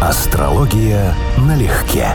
Астрология налегке.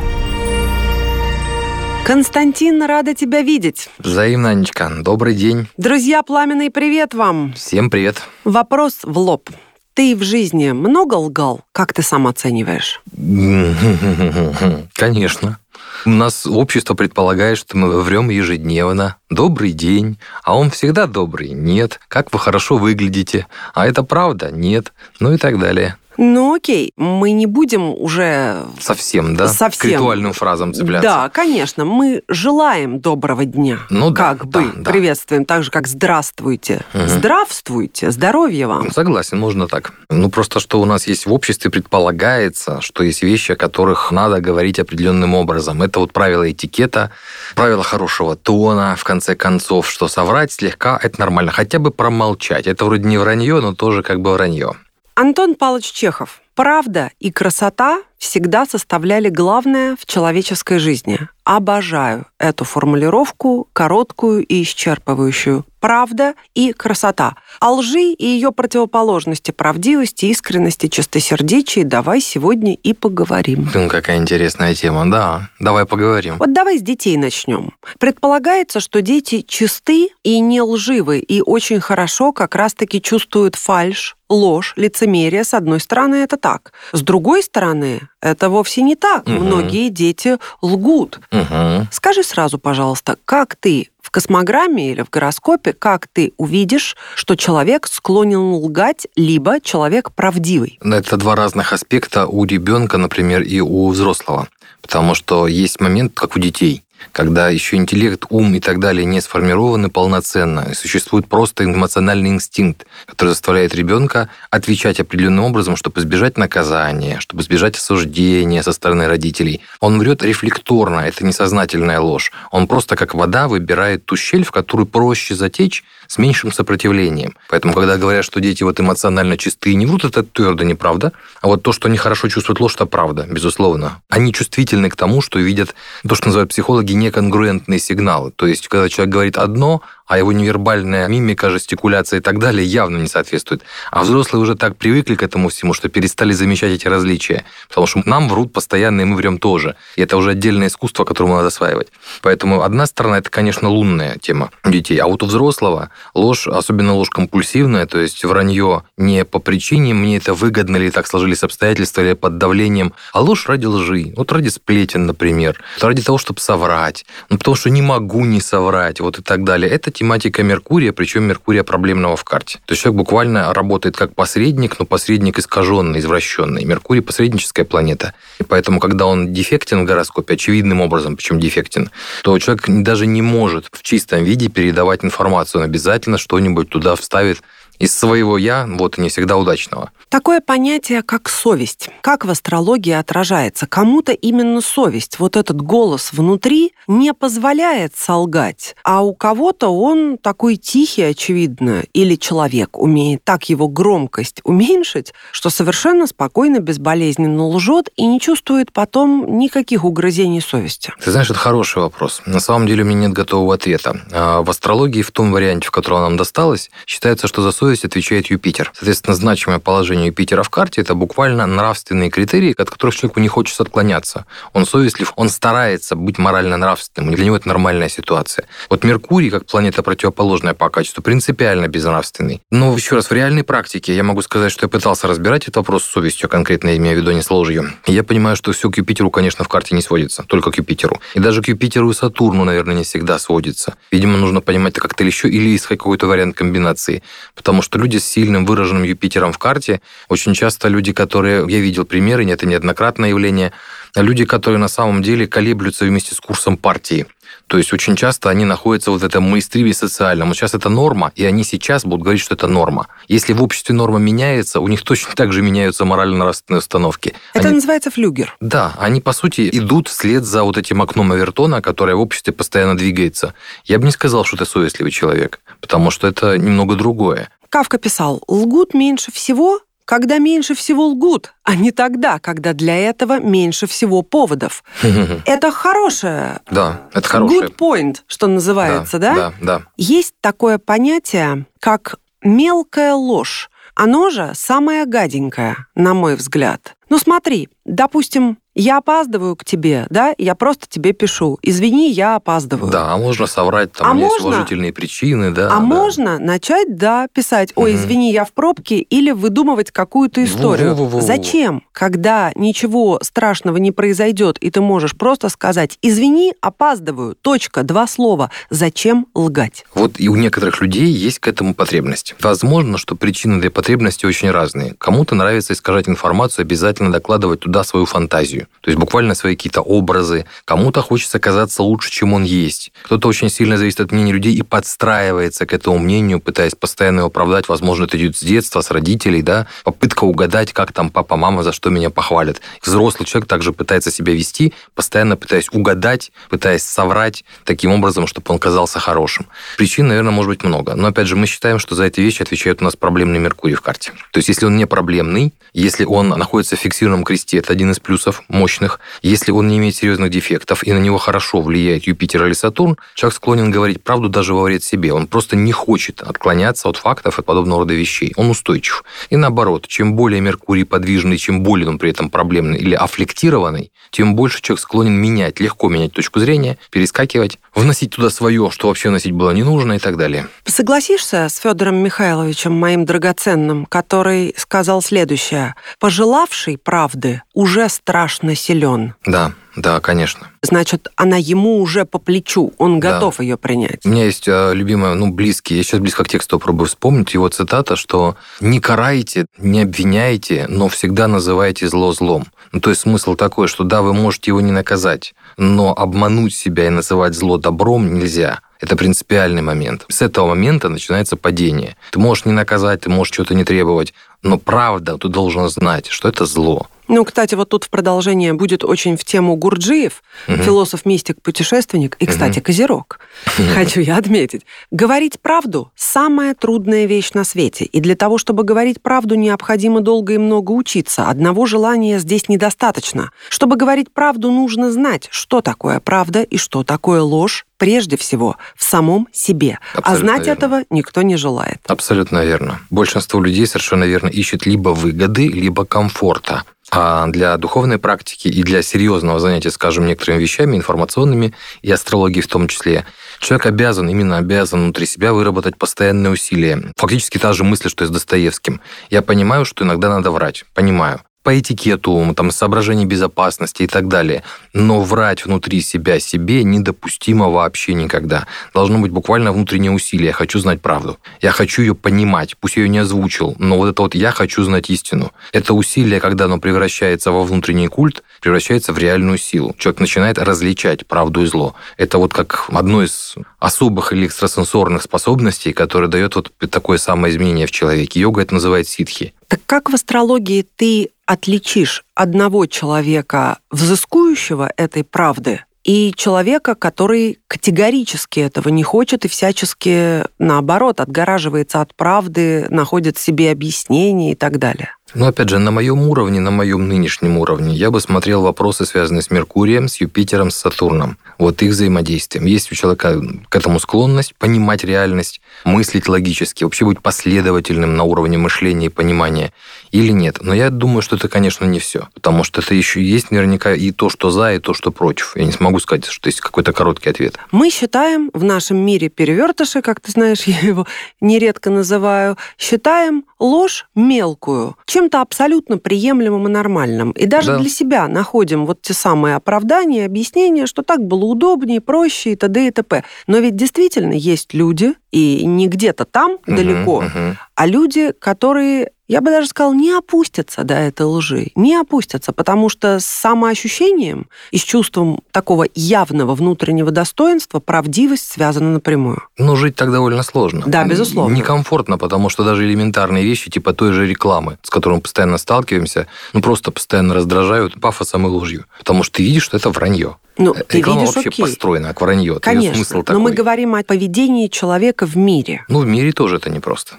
Константин, рада тебя видеть. Взаимно, Анечка. Добрый день. Друзья, пламенный привет вам. Всем привет. Вопрос в лоб. Ты в жизни много лгал? Как ты сам оцениваешь? Конечно. У нас общество предполагает, что мы врем ежедневно. Добрый день. А он всегда добрый. Нет. Как вы хорошо выглядите. А это правда? Нет. Ну и так далее. Ну окей, мы не будем уже... Совсем, да? Совсем. К ритуальным фразам цепляться. Да, конечно. Мы желаем доброго дня. Ну да, как да, бы да. приветствуем, так же, как здравствуйте. Мгм. Здравствуйте, здоровья вам. Согласен, можно так. Ну, просто что у нас есть в обществе, предполагается, что есть вещи, о которых надо говорить определенным образом. Это вот правила этикета, правила хорошего тона, в конце концов, что соврать слегка – это нормально. Хотя бы промолчать. Это вроде не вранье, но тоже как бы вранье. Антон Павлович Чехов. Правда и красота всегда составляли главное в человеческой жизни. Обожаю эту формулировку, короткую и исчерпывающую. Правда и красота. О лжи и ее противоположности, правдивости, искренности, чистосердечии давай сегодня и поговорим. Ну, какая интересная тема. Да, давай поговорим. Вот давай с детей начнем. Предполагается, что дети чисты и не лживы, и очень хорошо как раз-таки чувствуют фальшь, ложь, лицемерие. С одной стороны, это так. С другой стороны, это вовсе не так. Мгм. Многие дети лгут. Угу. Скажи сразу, пожалуйста, как ты в космограмме или в гороскопе, как ты увидишь, что человек склонен лгать, либо человек правдивый? Это два разных аспекта у ребенка, например, и у взрослого. Потому что есть момент, как у детей, когда еще интеллект, ум и так далее не сформированы полноценно. И существует просто эмоциональный инстинкт, который заставляет ребенка отвечать определенным образом, чтобы избежать наказания, чтобы избежать осуждения со стороны родителей. Он врет рефлекторно, это несознательная ложь. Он просто как вода выбирает ту щель, в которую проще затечь с меньшим сопротивлением. Поэтому, когда говорят, что дети вот эмоционально чистые не врут, это твердо неправда. А вот то, что они хорошо чувствуют ложь, это правда, безусловно. Они чувствительны к тому, что видят то, что называют психологи неконгруентные сигналы. То есть, когда человек говорит одно, а его невербальная мимика, жестикуляция и так далее явно не соответствует. А взрослые уже так привыкли к этому всему, что перестали замечать эти различия. Потому что нам врут постоянно, и мы врем тоже. И это уже отдельное искусство, которому надо осваивать. Поэтому одна сторона – это, конечно, лунная тема детей. А вот у взрослого ложь, особенно ложь компульсивная, то есть вранье не по причине «мне это выгодно» или так сложились обстоятельства, или под давлением, а ложь ради лжи. Вот ради сплетен, например. Ради того, чтобы соврать. Ну, потому что не могу не соврать, вот и так далее. Это тематика Меркурия, причем Меркурия проблемного в карте. То есть человек буквально работает как посредник, но посредник искаженный, извращенный. Меркурий посредническая планета. И поэтому, когда он дефектен в гороскопе, очевидным образом, причем дефектен, то человек даже не может в чистом виде передавать информацию. Он обязательно что-нибудь туда вставит из своего «я», вот и не всегда удачного. Такое понятие, как совесть. Как в астрологии отражается? Кому-то именно совесть, вот этот голос внутри, не позволяет солгать, а у кого-то он такой тихий, очевидно, или человек умеет так его громкость уменьшить, что совершенно спокойно, безболезненно лжет и не чувствует потом никаких угрызений совести. Ты знаешь, это хороший вопрос. На самом деле у меня нет готового ответа. А В астрологии в том варианте, в котором нам досталось, считается, что за совесть отвечает Юпитер. Соответственно, значимое положение Юпитера в карте – это буквально нравственные критерии, от которых человеку не хочется отклоняться. Он совестлив, он старается быть морально нравственным, и для него это нормальная ситуация. Вот Меркурий, как планета противоположная по качеству, принципиально безнравственный. Но еще раз, в реальной практике я могу сказать, что я пытался разбирать этот вопрос с совестью, конкретно я имею в виду не с ложью. Я понимаю, что все к Юпитеру, конечно, в карте не сводится, только к Юпитеру. И даже к Юпитеру и Сатурну, наверное, не всегда сводится. Видимо, нужно понимать это как-то еще или искать какой-то вариант комбинации. Потому что люди с сильным выраженным Юпитером в карте, очень часто люди, которые, я видел примеры, это неоднократное явление, люди, которые на самом деле колеблются вместе с курсом партии. То есть очень часто они находятся вот в этом мейстриме социальном. Вот сейчас это норма, и они сейчас будут говорить, что это норма. Если в обществе норма меняется, у них точно так же меняются морально-нравственные установки. Это Они- называется флюгер. да, они, по сути, идут вслед за вот этим окном Авертона, которое в обществе постоянно двигается. Я бы не сказал, что это совестливый человек, потому что это немного другое. Кавка писал, лгут меньше всего, когда меньше всего лгут, а не тогда, когда для этого меньше всего поводов. Это хорошее. Да, это хорошее. Good point, что называется, да? Да, да. Есть такое понятие, как мелкая ложь. Оно же самое гаденькое, на мой взгляд. Ну смотри, допустим, я опаздываю к тебе, да, я просто тебе пишу. Извини, я опаздываю. Да, а можно соврать, там А есть можно- уважительные причины, да. а да. можно начать, да, писать, ой, Мгм. извини, я в пробке, или выдумывать какую-то историю. Во-во-во-во-во. Зачем, когда ничего страшного не произойдет, и ты можешь просто сказать, извини, опаздываю, точка, два слова. Зачем лгать? Вот и у некоторых людей есть к этому потребность. Возможно, что причины для потребности очень разные. Кому-то нравится искажать информацию, обязательно докладывать туда свою фантазию. То есть буквально свои какие-то образы. Кому-то хочется казаться лучше, чем он есть. Кто-то очень сильно зависит от мнения людей и подстраивается к этому мнению, пытаясь постоянно его оправдать. Возможно, это идет с детства, с родителей, да. Попытка угадать, как там папа, мама, за что меня похвалят. Взрослый человек также пытается себя вести, постоянно пытаясь угадать, пытаясь соврать таким образом, чтобы он казался хорошим. Причин, наверное, может быть много. Но, опять же, мы считаем, что за эти вещи отвечает у нас проблемный Меркурий в карте. То есть, если он не проблемный, если он находится в фиксированном кресте, это один из плюсов мощных. Если он не имеет серьезных дефектов, и на него хорошо влияет Юпитер или Сатурн, человек склонен говорить правду даже во вред себе. Он просто не хочет отклоняться от фактов и подобного рода вещей. Он устойчив. И наоборот, чем более Меркурий подвижный, чем более он при этом проблемный или аффлектированный, тем больше человек склонен менять, легко менять точку зрения, перескакивать, вносить туда свое, что вообще вносить было не нужно и так далее. Согласишься с Федором Михайловичем, моим драгоценным, который сказал следующее. «Пожелавший правды уже страшно силен». Да, да, конечно. Значит, она ему уже по плечу, он Да. готов ее принять. У меня есть э, любимая, ну, близкий, я сейчас близко к тексту пробую вспомнить, его цитата, что «не карайте, не обвиняйте, но всегда называйте зло злом». Ну, то есть смысл такой, что да, вы можете его не наказать, но обмануть себя и называть зло добром нельзя. Это принципиальный момент. С этого момента начинается падение. Ты можешь не наказать, ты можешь что-то не требовать, но правда, ты должен знать, что это зло. Ну, кстати, вот тут в продолжение будет очень в тему Гурджиев, Мгм. философ, мистик, путешественник, и, кстати, Мгм. Козерог. Хочу я отметить. Говорить правду – самая трудная вещь на свете. И для того, чтобы говорить правду, необходимо долго и много учиться. Одного желания здесь недостаточно. Чтобы говорить правду, нужно знать, что такое правда и что такое ложь, прежде всего, в самом себе. а Абсолютно знать верно. этого никто не желает. Абсолютно верно. Большинство людей совершенно верно ищет либо выгоды, либо комфорта. А для духовной практики и для серьезного занятия, скажем, некоторыми вещами, информационными и астрологией в том числе, человек обязан, именно обязан внутри себя выработать постоянные усилия. Фактически та же мысль, что и с Достоевским. Я понимаю, что иногда надо врать. Понимаю. По этикету, там, соображений безопасности и так далее. Но врать внутри себя себе недопустимо вообще никогда. Должно быть буквально внутреннее усилие. Я хочу знать правду. Я хочу ее понимать. Пусть я ее не озвучил, но вот это вот «я хочу знать истину». Это усилие, когда оно превращается во внутренний культ, превращается в реальную силу. Человек начинает различать правду и зло. Это вот как одно из особых или экстрасенсорных способностей, которое дает вот такое самое изменение в человеке. Йога это называет ситхи. Так как в астрологии ты отличишь одного человека, взыскующего этой правды, и человека, который категорически этого не хочет и всячески, наоборот, отгораживается от правды, находит себе объяснение и так далее? Но опять же, на моем уровне, на моем нынешнем уровне, я бы смотрел вопросы, связанные с Меркурием, с Юпитером, с Сатурном. Вот их взаимодействием. Есть у человека к этому склонность понимать реальность, мыслить логически, вообще быть последовательным на уровне мышления и понимания или нет. Но я думаю, что это, конечно, не все. Потому что это еще есть наверняка и то, что за, и то, что против. Я не смогу сказать, что есть какой-то короткий ответ. Мы считаем в нашем мире перевертыши, как ты знаешь, я его нередко называю, считаем ложь мелкую, чем-то абсолютно приемлемым и нормальным. И даже Да. для себя находим вот те самые оправдания, объяснения, что так было удобнее, проще и т.д. и т.п. Но ведь действительно есть люди, и не где-то там Мгм, далеко, мгм. а люди, которые, я бы даже сказала, не опустятся до этой лжи. Не опустятся, потому что с самоощущением и с чувством такого явного внутреннего достоинства правдивость связана напрямую. Но жить так довольно сложно. Да, безусловно. Некомфортно, потому что даже элементарные вещи, типа той же рекламы, с которой мы постоянно сталкиваемся, ну просто постоянно раздражают пафосом и ложью. Потому что ты видишь, что это вранье. Ну, ты Реклама видишь, вообще окей. построена, как вранье. Конечно, смысл но такой. мы говорим о поведении человека в мире. Ну, в мире тоже это непросто.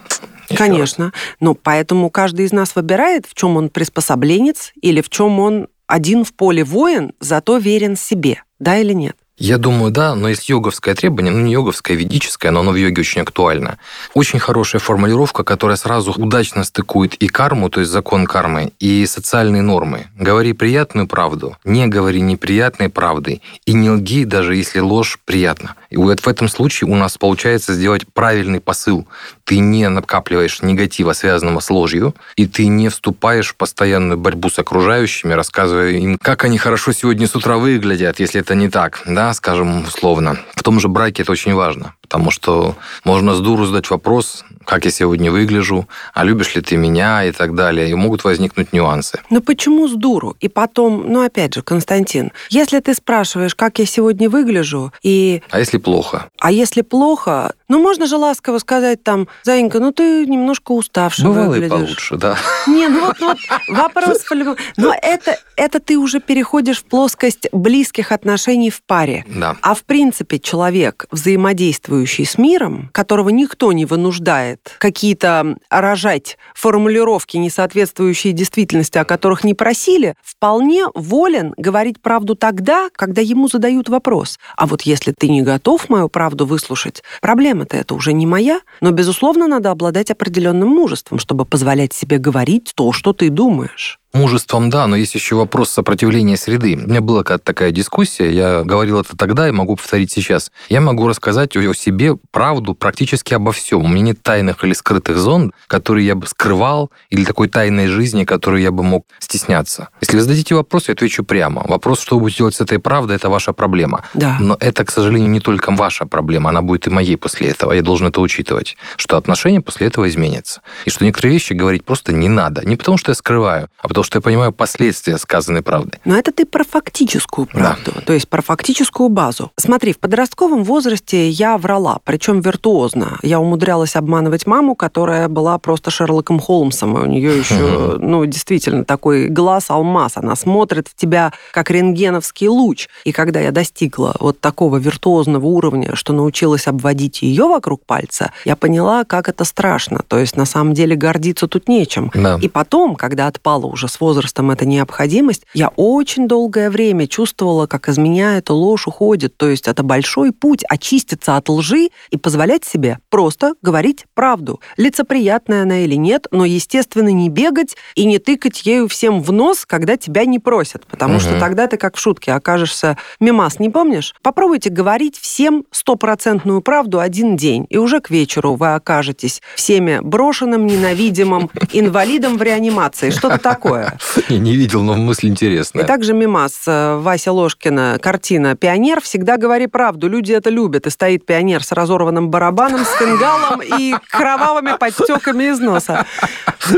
Ещё Конечно. Но поэтому каждый из нас выбирает, в чем он приспособленец или в чем он один в поле воин, зато верен себе. Да или нет? Я думаю, да, но есть йоговское требование, ну не йоговское, а ведическое, но оно в йоге очень актуально. Очень хорошая формулировка, которая сразу удачно стыкует и карму, то есть закон кармы, и социальные нормы. Говори приятную правду, не говори неприятной правды, и не лги, даже если ложь приятна. И вот в этом случае у нас получается сделать правильный посыл. Ты не накапливаешь негатива, связанного с ложью, и ты не вступаешь в постоянную борьбу с окружающими, рассказывая им, как они хорошо сегодня с утра выглядят, если это не так. Да, скажем условно. В том же браке это очень важно, потому что можно с дуру задать вопрос, как я сегодня выгляжу, а любишь ли ты меня и так далее, и могут возникнуть нюансы. Но почему с дуру? И потом, ну опять же, Константин, если ты спрашиваешь, как я сегодня выгляжу, и... А если плохо? А если плохо, ну можно же ласково сказать там, Заинька, ну ты немножко уставший Бывало выглядишь. и получше, да. Не, ну вот, вот вопрос по-любому. Но это, это ты уже переходишь в плоскость близких отношений в паре. Да. А в принципе человек, взаимодействующий с миром, которого никто не вынуждает какие-то рожать формулировки, не соответствующие действительности, о которых не просили, вполне волен говорить правду тогда, когда ему задают вопрос. А вот если ты не готов мою правду выслушать, проблема-то это уже не моя, но, безусловно, надо обладать определенным мужеством, чтобы позволять себе говорить то, что ты думаешь. Мужеством, да, но есть еще вопрос сопротивления среды. У меня была какая-то такая дискуссия, я говорил это тогда и могу повторить сейчас. Я могу рассказать о себе правду практически обо всем. У меня нет тайных или скрытых зон, которые я бы скрывал, или такой тайной жизни, которую я бы мог стесняться. Если вы зададите вопрос, я отвечу прямо. Вопрос, что вы будете делать с этой правдой, это ваша проблема. Да. Но это, к сожалению, не только ваша проблема, она будет и моей после этого. Я должен это учитывать, что отношения после этого изменятся. И что некоторые вещи говорить просто не надо. Не потому, что я скрываю, а потому, что я понимаю последствия сказанной правды. Но это ты про фактическую правду, да. то есть про фактическую базу. Смотри, в подростковом возрасте я врала, причем виртуозно. Я умудрялась обманывать маму, которая была просто Шерлоком Холмсом, и у нее еще, ну, действительно, такой глаз алмаз. Она смотрит в тебя как рентгеновский луч. И когда я достигла вот такого виртуозного уровня, что научилась обводить ее вокруг пальца, я поняла, как это страшно. То есть, на самом деле, гордиться тут нечем. Да. И потом, когда отпала уже с возрастом эта необходимость, я очень долгое время чувствовала, как из меня эта ложь уходит. То есть это большой путь очиститься от лжи и позволять себе просто говорить правду. Лицеприятная она или нет, но, естественно, не бегать и не тыкать ею всем в нос, когда тебя не просят. Потому Мгм. что тогда ты, как в шутке, окажешься мимас, не помнишь? Попробуйте говорить всем стопроцентную правду один день, и уже к вечеру вы окажетесь всеми брошенным, ненавидимым инвалидом в реанимации. Что-то такое. Не, не видел, но мысль интересная. И также мимас э, Вася Ложкина, картина «Пионер». Всегда говори правду, люди это любят. И стоит пионер с разорванным барабаном, с фингалом и кровавыми подтеками из носа.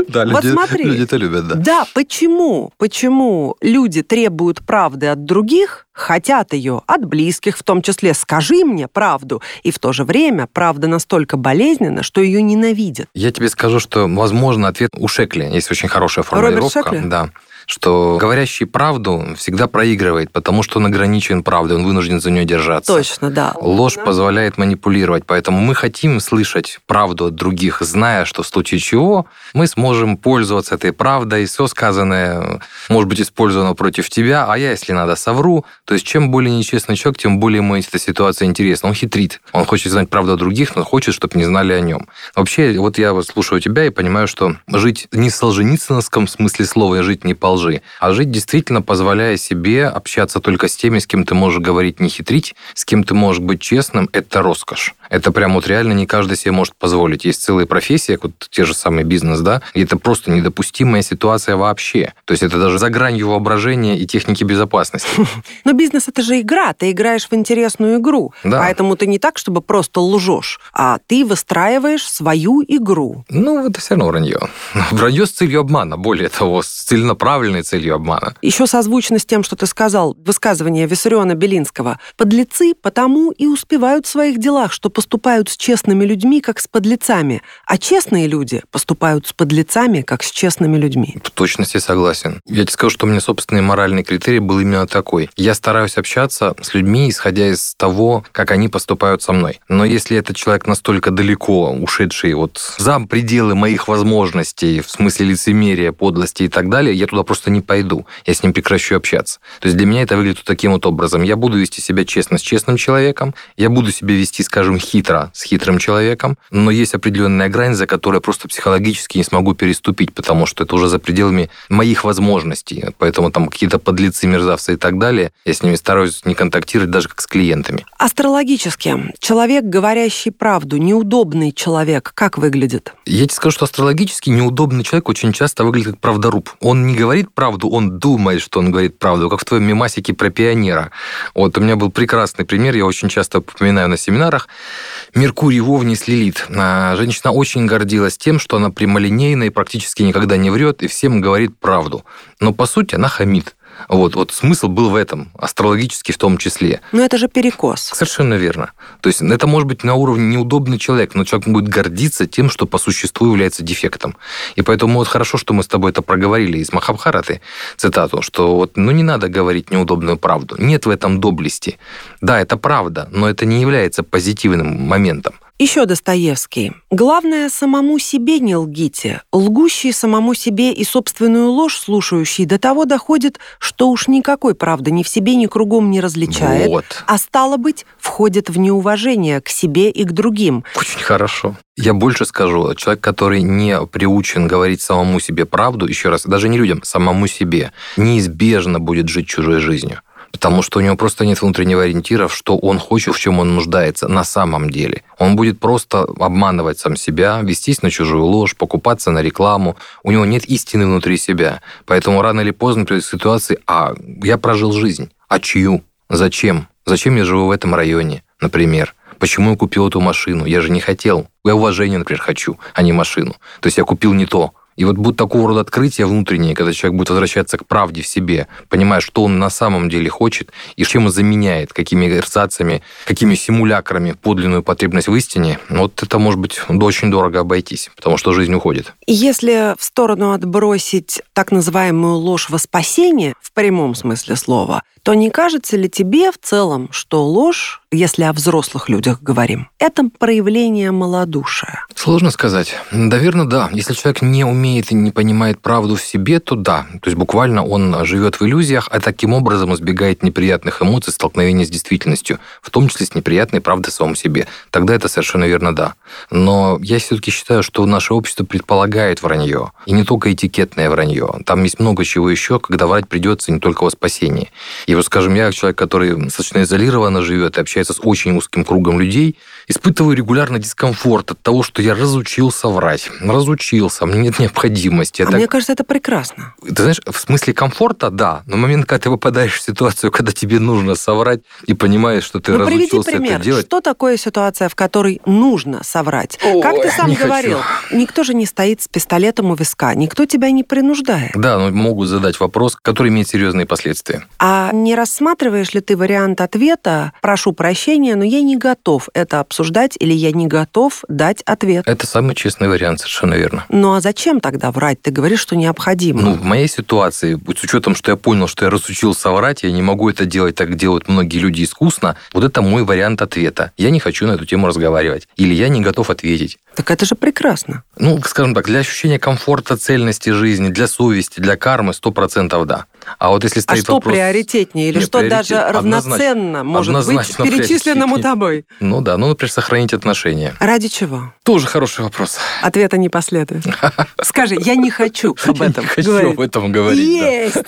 Да, Вот люди, смотри. люди это любят, да. Да, почему? Почему люди требуют правды от других, хотят ее от близких, в том числе «скажи мне правду», и в то же время правда настолько болезненна, что ее ненавидят. Я тебе скажу, что, возможно, ответ у Шекли. Есть очень хорошая Роберт Да. Что говорящий правду всегда проигрывает, потому что он ограничен правдой, он вынужден за нее держаться. Точно, да. Ложь Да. позволяет манипулировать, поэтому мы хотим слышать правду от других, зная, что в случае чего мы сможем пользоваться этой правдой, все сказанное может быть использовано против тебя, а я, если надо, совру. То есть чем более нечестный человек, тем более ему эта ситуация интересна. Он хитрит, он хочет знать правду о других, но хочет, чтобы не знали о нем. Вообще, вот я вот слушаю тебя и понимаю, что жить не в солженицыновском смысле слова, и жить не по лжи, а жить действительно позволяя себе общаться только с теми, с кем ты можешь говорить не хитрить, с кем ты можешь быть честным, это роскошь. Это прям вот реально не каждый себе может позволить. Есть целые профессии, как вот те же самые бизнес, да, и это просто недопустимая ситуация вообще. То есть это даже за гранью воображения и техники безопасности. Но бизнес это же игра, ты играешь в интересную игру. Да. Поэтому ты не так, чтобы просто лжешь, а ты выстраиваешь свою игру. Ну, это все равно вранье. Вранье с целью обмана, более того, с целенаправленной целью обмана. Еще созвучно с тем, что ты сказал, высказывание Виссариона Белинского. Подлецы потому и успевают в своих делах, что поступают с честными людьми, как с подлецами, а честные люди поступают с подлецами, как с честными людьми. В точности согласен. Я тебе скажу, что у меня собственный моральный критерий был именно такой. Я стараюсь общаться с людьми, исходя из того, как они поступают со мной. Но если этот человек настолько далеко ушедший вот за пределы моих возможностей, в смысле лицемерия, подлости и так далее, я туда просто не пойду. Я с ним прекращу общаться. То есть для меня это выглядит таким вот образом. Я буду вести себя честно с честным человеком, я буду себя вести, скажем, хитро с хитрым человеком, но есть определенная грань, за которой я просто психологически не смогу переступить, потому что это уже за пределами моих возможностей. Поэтому там какие-то подлецы, мерзавцы и так далее, я с ними стараюсь не контактировать даже как с клиентами. Астрологически, человек, говорящий правду, неудобный человек, как выглядит? Я тебе скажу, что астрологически неудобный человек очень часто выглядит как правдоруб. Он не говорит правду, он думает, что он говорит правду, как в твоем мемасике про пионера. Вот у меня был прекрасный пример, я очень часто упоминаю на семинарах. Меркурий в Овне с Лилит. А, женщина очень гордилась тем, что она прямолинейна и практически никогда не врет, и всем говорит правду. Но, по сути, она хамит. Вот, вот смысл был в этом, астрологически в том числе. Но это же перекос. Совершенно верно. То есть это может быть на уровне неудобный человек, но человек будет гордиться тем, что по существу является дефектом. И поэтому вот хорошо, что мы с тобой это проговорили из Махабхараты, цитату, что вот, ну не надо говорить неудобную правду. Нет в этом доблести. Да, это правда, но это не является позитивным моментом. Еще Достоевский. «Главное, самому себе не лгите. Лгущий самому себе и собственную ложь слушающий до того доходит, что уж никакой правды ни в себе, ни кругом не различает, Вот. а стало быть, входит в неуважение к себе и к другим. Очень хорошо. Я больше скажу, человек, который не приучен говорить самому себе правду, еще раз, даже не людям, самому себе, неизбежно будет жить чужой жизнью. Потому что у него просто нет внутреннего ориентира, что он хочет, в чем он нуждается на самом деле. Он будет просто обманывать сам себя, вестись на чужую ложь, покупаться на рекламу. У него нет истины внутри себя. Поэтому рано или поздно придет ситуации, а я прожил жизнь. А чью? Зачем? Зачем я живу в этом районе, например? Почему я купил эту машину? Я же не хотел. Я уважение, например, хочу, а не машину. То есть я купил не то. И вот будут такого рода открытия внутренние, когда человек будет возвращаться к правде в себе, понимая, что он на самом деле хочет и чем он заменяет, какими эрзациями, какими симулякрами подлинную потребность в истине, вот это может быть очень дорого обойтись, потому что жизнь уходит. Если в сторону отбросить так называемую ложь во спасение, в прямом смысле слова, то не кажется ли тебе в целом, что ложь, если о взрослых людях говорим, это проявление малодушия? Сложно сказать. Наверное, да. Если человек не умеет и не понимает правду в себе, то да. То есть буквально он живет в иллюзиях, а таким образом избегает неприятных эмоций, столкновения с действительностью, в том числе с неприятной правдой в самом себе. Тогда это совершенно верно да. Но я все-таки считаю, что наше общество предполагает вранье. И не только этикетное вранье. Там есть много чего еще, когда врать придется не только во спасении. И вот, скажем, я, человек, который достаточно изолированно живет и общается с очень узким кругом людей, испытываю регулярно дискомфорт от того, что я разучился врать. Разучился, мне нет необходимости. А Это- мне кажется, это прекрасно. Ты знаешь, в смысле комфорта, да, но момент, когда ты попадаешь в ситуацию, когда тебе нужно соврать и понимаешь, что ты ну, разучился пример. это делать. Что такое ситуация, в которой нужно соврать? как ты сам говорил, никто же не стоит с пистолетом у виска, никто тебя не принуждает. Да, но могут задать вопрос, который имеет серьезные последствия. А не рассматриваешь ли ты вариант ответа «прошу прощения, но я не готов это обсуждать» или «я не готов дать ответ»? Это самый честный вариант, совершенно верно. Ну а зачем тогда врать? Ты говоришь, что необходимо. Ну, в моей ситуации, с учетом, что я понял, что я разучился врать, я не могу это делать так, делают многие люди искусно, вот это мой вариант ответа. Я не хочу на эту тему разговаривать. Или я не готов ответить. Так это же прекрасно. Ну, скажем так, для ощущения комфорта, цельности жизни, для совести, для кармы 100% да. А вот если А стоит что вопрос... приоритетнее? Или Не, что приоритет даже однозначно. равноценно может Однозначно быть перечисленному тобой? Ну да, ну, например, сохранить отношения. Ради чего? Тоже хороший вопрос. Ответа не последует. Скажи, я не хочу об этом Не хочу говорить. об этом говорить. Есть!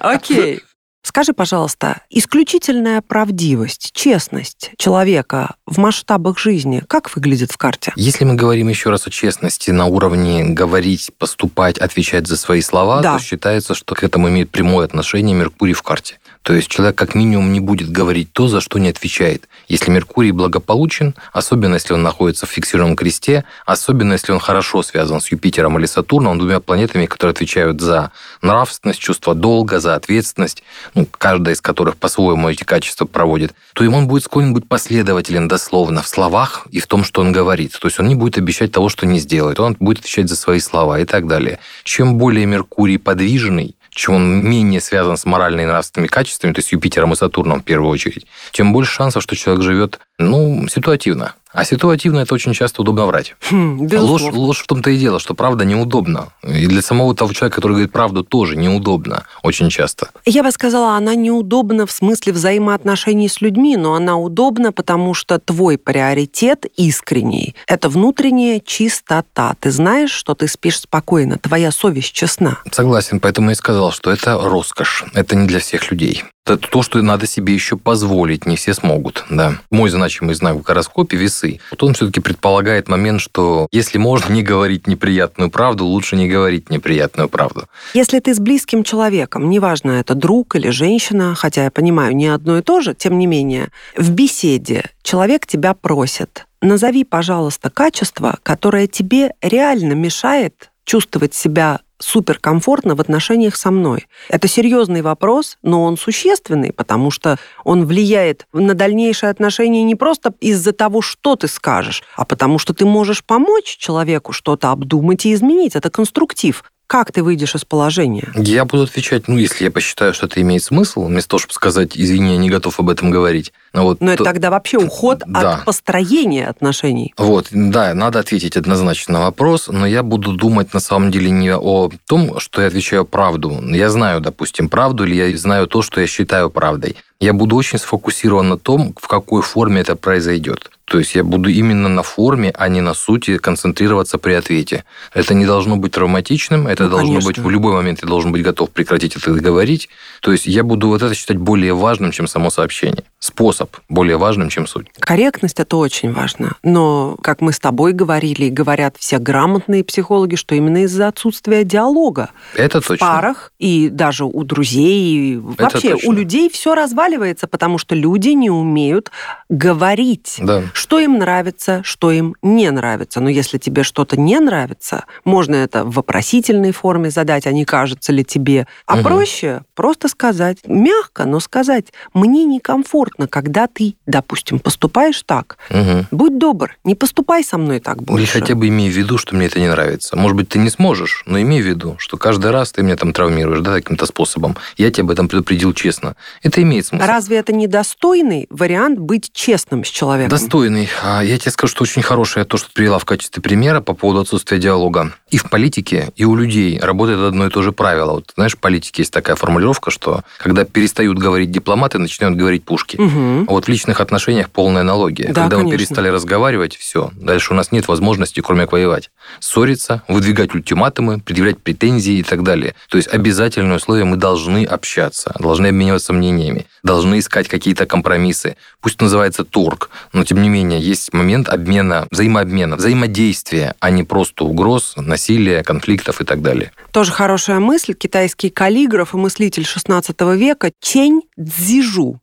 Окей. Скажи, пожалуйста, исключительная правдивость, честность человека в масштабах жизни, как выглядит в карте? Если мы говорим еще раз о честности на уровне говорить, поступать, отвечать за свои слова, Да. то считается, что к этому имеет прямое отношение Меркурий в карте. То есть человек как минимум не будет говорить то, за что не отвечает. Если Меркурий благополучен, особенно если он находится в фиксированном кресте, особенно если он хорошо связан с Юпитером или Сатурном, двумя планетами, которые отвечают за нравственность, чувство долга, за ответственность, ну, каждая из которых по-своему эти качества проводит, то ему он будет склонен быть последователен дословно в словах и в том, что он говорит. То есть он не будет обещать того, что не сделает, он будет отвечать за свои слова и так далее. Чем более Меркурий подвижный, чем он менее связан с моральными и нравственными качествами, то есть Юпитером и Сатурном в первую очередь, тем больше шансов, что человек живет, ну, ситуативно. А ситуативно это очень часто удобно врать. Хм, ложь, ложь в том-то и дело, что правда неудобно. И для самого того человека, который говорит правду, тоже неудобно очень часто. Я бы сказала, она неудобна в смысле взаимоотношений с людьми, но она удобна, потому что твой приоритет искренний. Это внутренняя чистота. Ты знаешь, что ты спишь спокойно, твоя совесть честна. Согласен, поэтому я и сказал, что это роскошь. Это не для всех людей. Это то, что надо себе еще позволить, не все смогут, да. Мой значимый знак в гороскопе – весы. Вот он все-таки предполагает момент, что если можно не говорить неприятную правду, лучше не говорить неприятную правду. Если ты с близким человеком, неважно, это друг или женщина, хотя я понимаю, не одно и то же, тем не менее, в беседе человек тебя просит, назови, пожалуйста, качество, которое тебе реально мешает чувствовать себя суперкомфортно в отношениях со мной? Это серьезный вопрос, но он существенный, потому что он влияет на дальнейшие отношения не просто из-за того, что ты скажешь, а потому что ты можешь помочь человеку что-то обдумать и изменить. Это конструктив. Как ты выйдешь из положения? Я буду отвечать, ну, если я посчитаю, что это имеет смысл, вместо того, чтобы сказать, извини, я не готов об этом говорить. Но, вот, Но то... это тогда вообще уход да. от построения отношений. Вот, да, надо ответить однозначно на вопрос, но я буду думать на самом деле не о том, что я отвечаю правду. Я знаю, допустим, правду, или я знаю то, что я считаю правдой. Я буду очень сфокусирован на том, в какой форме это произойдет. То есть я буду именно на форме, а не на сути концентрироваться при ответе. Это не должно быть травматичным, это ну, должно конечно. быть в любой момент я должен быть готов прекратить это говорить. То есть я буду вот это считать более важным, чем само сообщение. Способ более важным, чем суть. Корректность это очень важно. Но, как мы с тобой говорили, и говорят все грамотные психологи, что именно из-за отсутствия диалога это в точно. парах и даже у друзей, и вообще у людей все разваливается, потому что люди не умеют говорить. Да что им нравится, что им не нравится. Но если тебе что-то не нравится, можно это в вопросительной форме задать, а не кажется ли тебе. А угу. проще просто сказать, мягко, но сказать, мне некомфортно, когда ты, допустим, поступаешь так. Угу. Будь добр, не поступай со мной так больше. Или хотя бы имей в виду, что мне это не нравится. Может быть, ты не сможешь, но имей в виду, что каждый раз ты меня там травмируешь, да, каким-то способом. Я тебя об этом предупредил честно. Это имеет смысл. Разве это недостойный вариант быть честным с человеком? Достойный достойный. А я тебе скажу, что очень хорошее то, что ты привела в качестве примера по поводу отсутствия диалога. И в политике, и у людей работает одно и то же правило. Вот знаешь, в политике есть такая формулировка, что когда перестают говорить дипломаты, начинают говорить пушки. Угу. А вот в личных отношениях полная аналогия. Да, когда конечно. мы перестали разговаривать, все, дальше у нас нет возможности, кроме как воевать. Ссориться, выдвигать ультиматумы, предъявлять претензии и так далее. То есть обязательное условие мы должны общаться, должны обмениваться мнениями, должны искать какие-то компромиссы. Пусть называется торг, но тем не менее есть момент обмена, взаимообмена, взаимодействия, а не просто угроз, насилия, конфликтов и так далее. Тоже хорошая мысль. Китайский каллиграф и мыслитель XVI века Чень Цзижу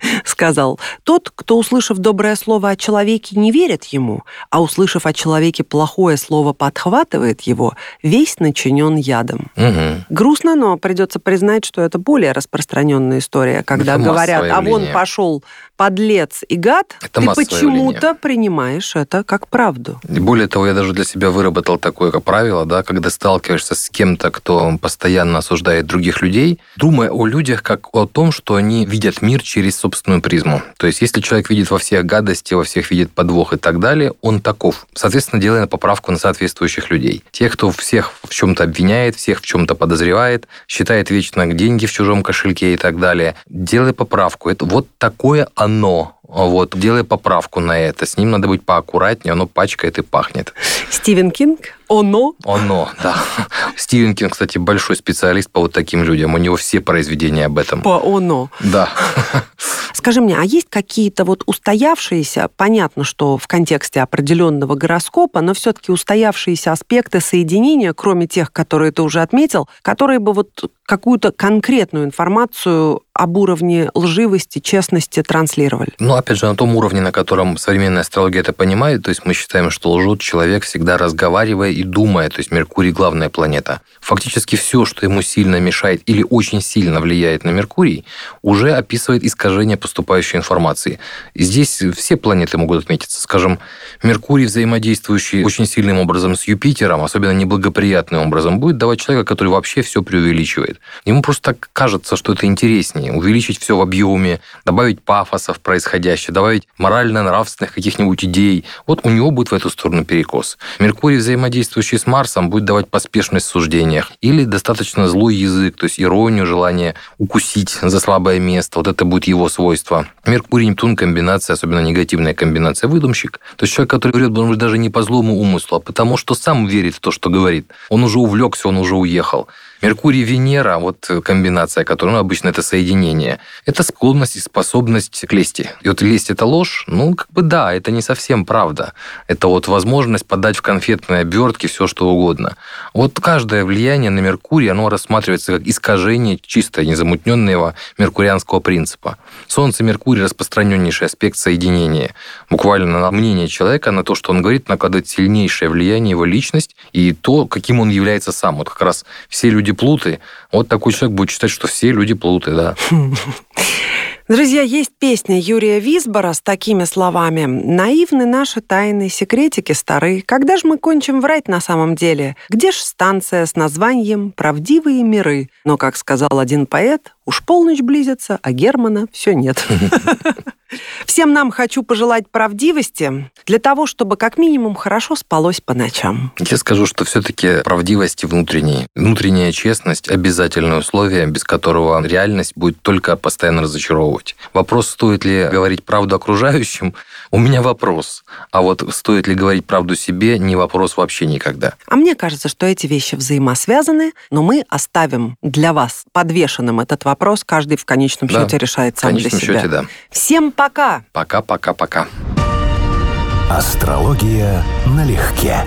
сказал, тот, кто, услышав доброе слово о человеке, не верит ему, а услышав о человеке плохое слово, подхватывает его, весь начинен ядом. Угу. Грустно, но придется признать, что это более распространенная история, когда это говорят, а вон пошел подлец и гад, это ты почему-то принимаешь это как правду. И более того, я даже для себя выработал такое правило, да, когда сталкиваешься с кем-то, кто постоянно осуждает других людей, думая о людях как о том, что они видят мир через собственную призму. То есть, если человек видит во всех гадости, во всех видит подвох и так далее, он таков. Соответственно, делая поправку на соответствующих людей. Тех, кто всех в чем-то обвиняет, всех в чем-то подозревает, считает вечно деньги в чужом кошельке и так далее, делай поправку. Это вот такое оно оно. Вот, делай поправку на это. С ним надо быть поаккуратнее, оно пачкает и пахнет. Стивен Кинг? Оно? Оно, да. Стивен Кинг, кстати, большой специалист по вот таким людям. У него все произведения об этом. По оно. Да. Скажи мне, а есть какие-то вот устоявшиеся, понятно, что в контексте определенного гороскопа, но все-таки устоявшиеся аспекты соединения, кроме тех, которые ты уже отметил, которые бы вот какую-то конкретную информацию об уровне лживости, честности транслировали. Ну, опять же, на том уровне, на котором современная астрология это понимает, то есть мы считаем, что лжет человек всегда разговаривая и думая, то есть Меркурий – главная планета. Фактически все, что ему сильно мешает или очень сильно влияет на Меркурий, уже описывает искажение поступающей информации. Здесь все планеты могут отметиться. Скажем, Меркурий, взаимодействующий очень сильным образом с Юпитером, особенно неблагоприятным образом, будет давать человека, который вообще все преувеличивает. Ему просто так кажется, что это интереснее увеличить все в объеме, добавить пафоса в происходящее, добавить морально-нравственных каких-нибудь идей. Вот у него будет в эту сторону перекос. Меркурий, взаимодействующий с Марсом, будет давать поспешность в суждениях или достаточно злой язык, то есть иронию, желание укусить за слабое место. Вот это будет его свойство. Меркурий-Нептун комбинация, особенно негативная комбинация, выдумщик. То есть человек, который врет, может, даже не по злому умыслу, а потому что сам верит в то, что говорит. Он уже увлекся, он уже уехал. Меркурий-Венера, вот комбинация, которая ну, обычно это соединение, это склонность и способность к лести. И вот лесть – это ложь? Ну, как бы да, это не совсем правда. Это вот возможность подать в конфетные обертки все, что угодно. Вот каждое влияние на Меркурий, оно рассматривается как искажение чисто незамутненного меркурианского принципа. Солнце Меркурий – распространеннейший аспект соединения. Буквально на мнение человека, на то, что он говорит, накладывает сильнейшее влияние его личность и то, каким он является сам. Вот как раз все люди плуты. Вот такой человек будет считать, что все люди плуты, да. Друзья, есть песня Юрия Висбора с такими словами. «Наивны наши тайны, секретики стары. Когда ж мы кончим врать на самом деле? Где ж станция с названием «Правдивые миры»?» Но, как сказал один поэт, уж полночь близится, а Германа все нет. Всем нам хочу пожелать правдивости для того, чтобы как минимум хорошо спалось по ночам. Я скажу, что все-таки правдивость внутренней. Внутренняя честность – обязательное условие, без которого реальность будет только постоянно разочаровывать. Вопрос, стоит ли говорить правду окружающим, у меня вопрос. А вот стоит ли говорить правду себе, не вопрос вообще никогда. А мне кажется, что эти вещи взаимосвязаны, но мы оставим для вас подвешенным этот вопрос. Каждый в конечном да, счете решает сам для себя. В конечном счете, да. Всем пока. Пока-пока-пока. Астрология налегке.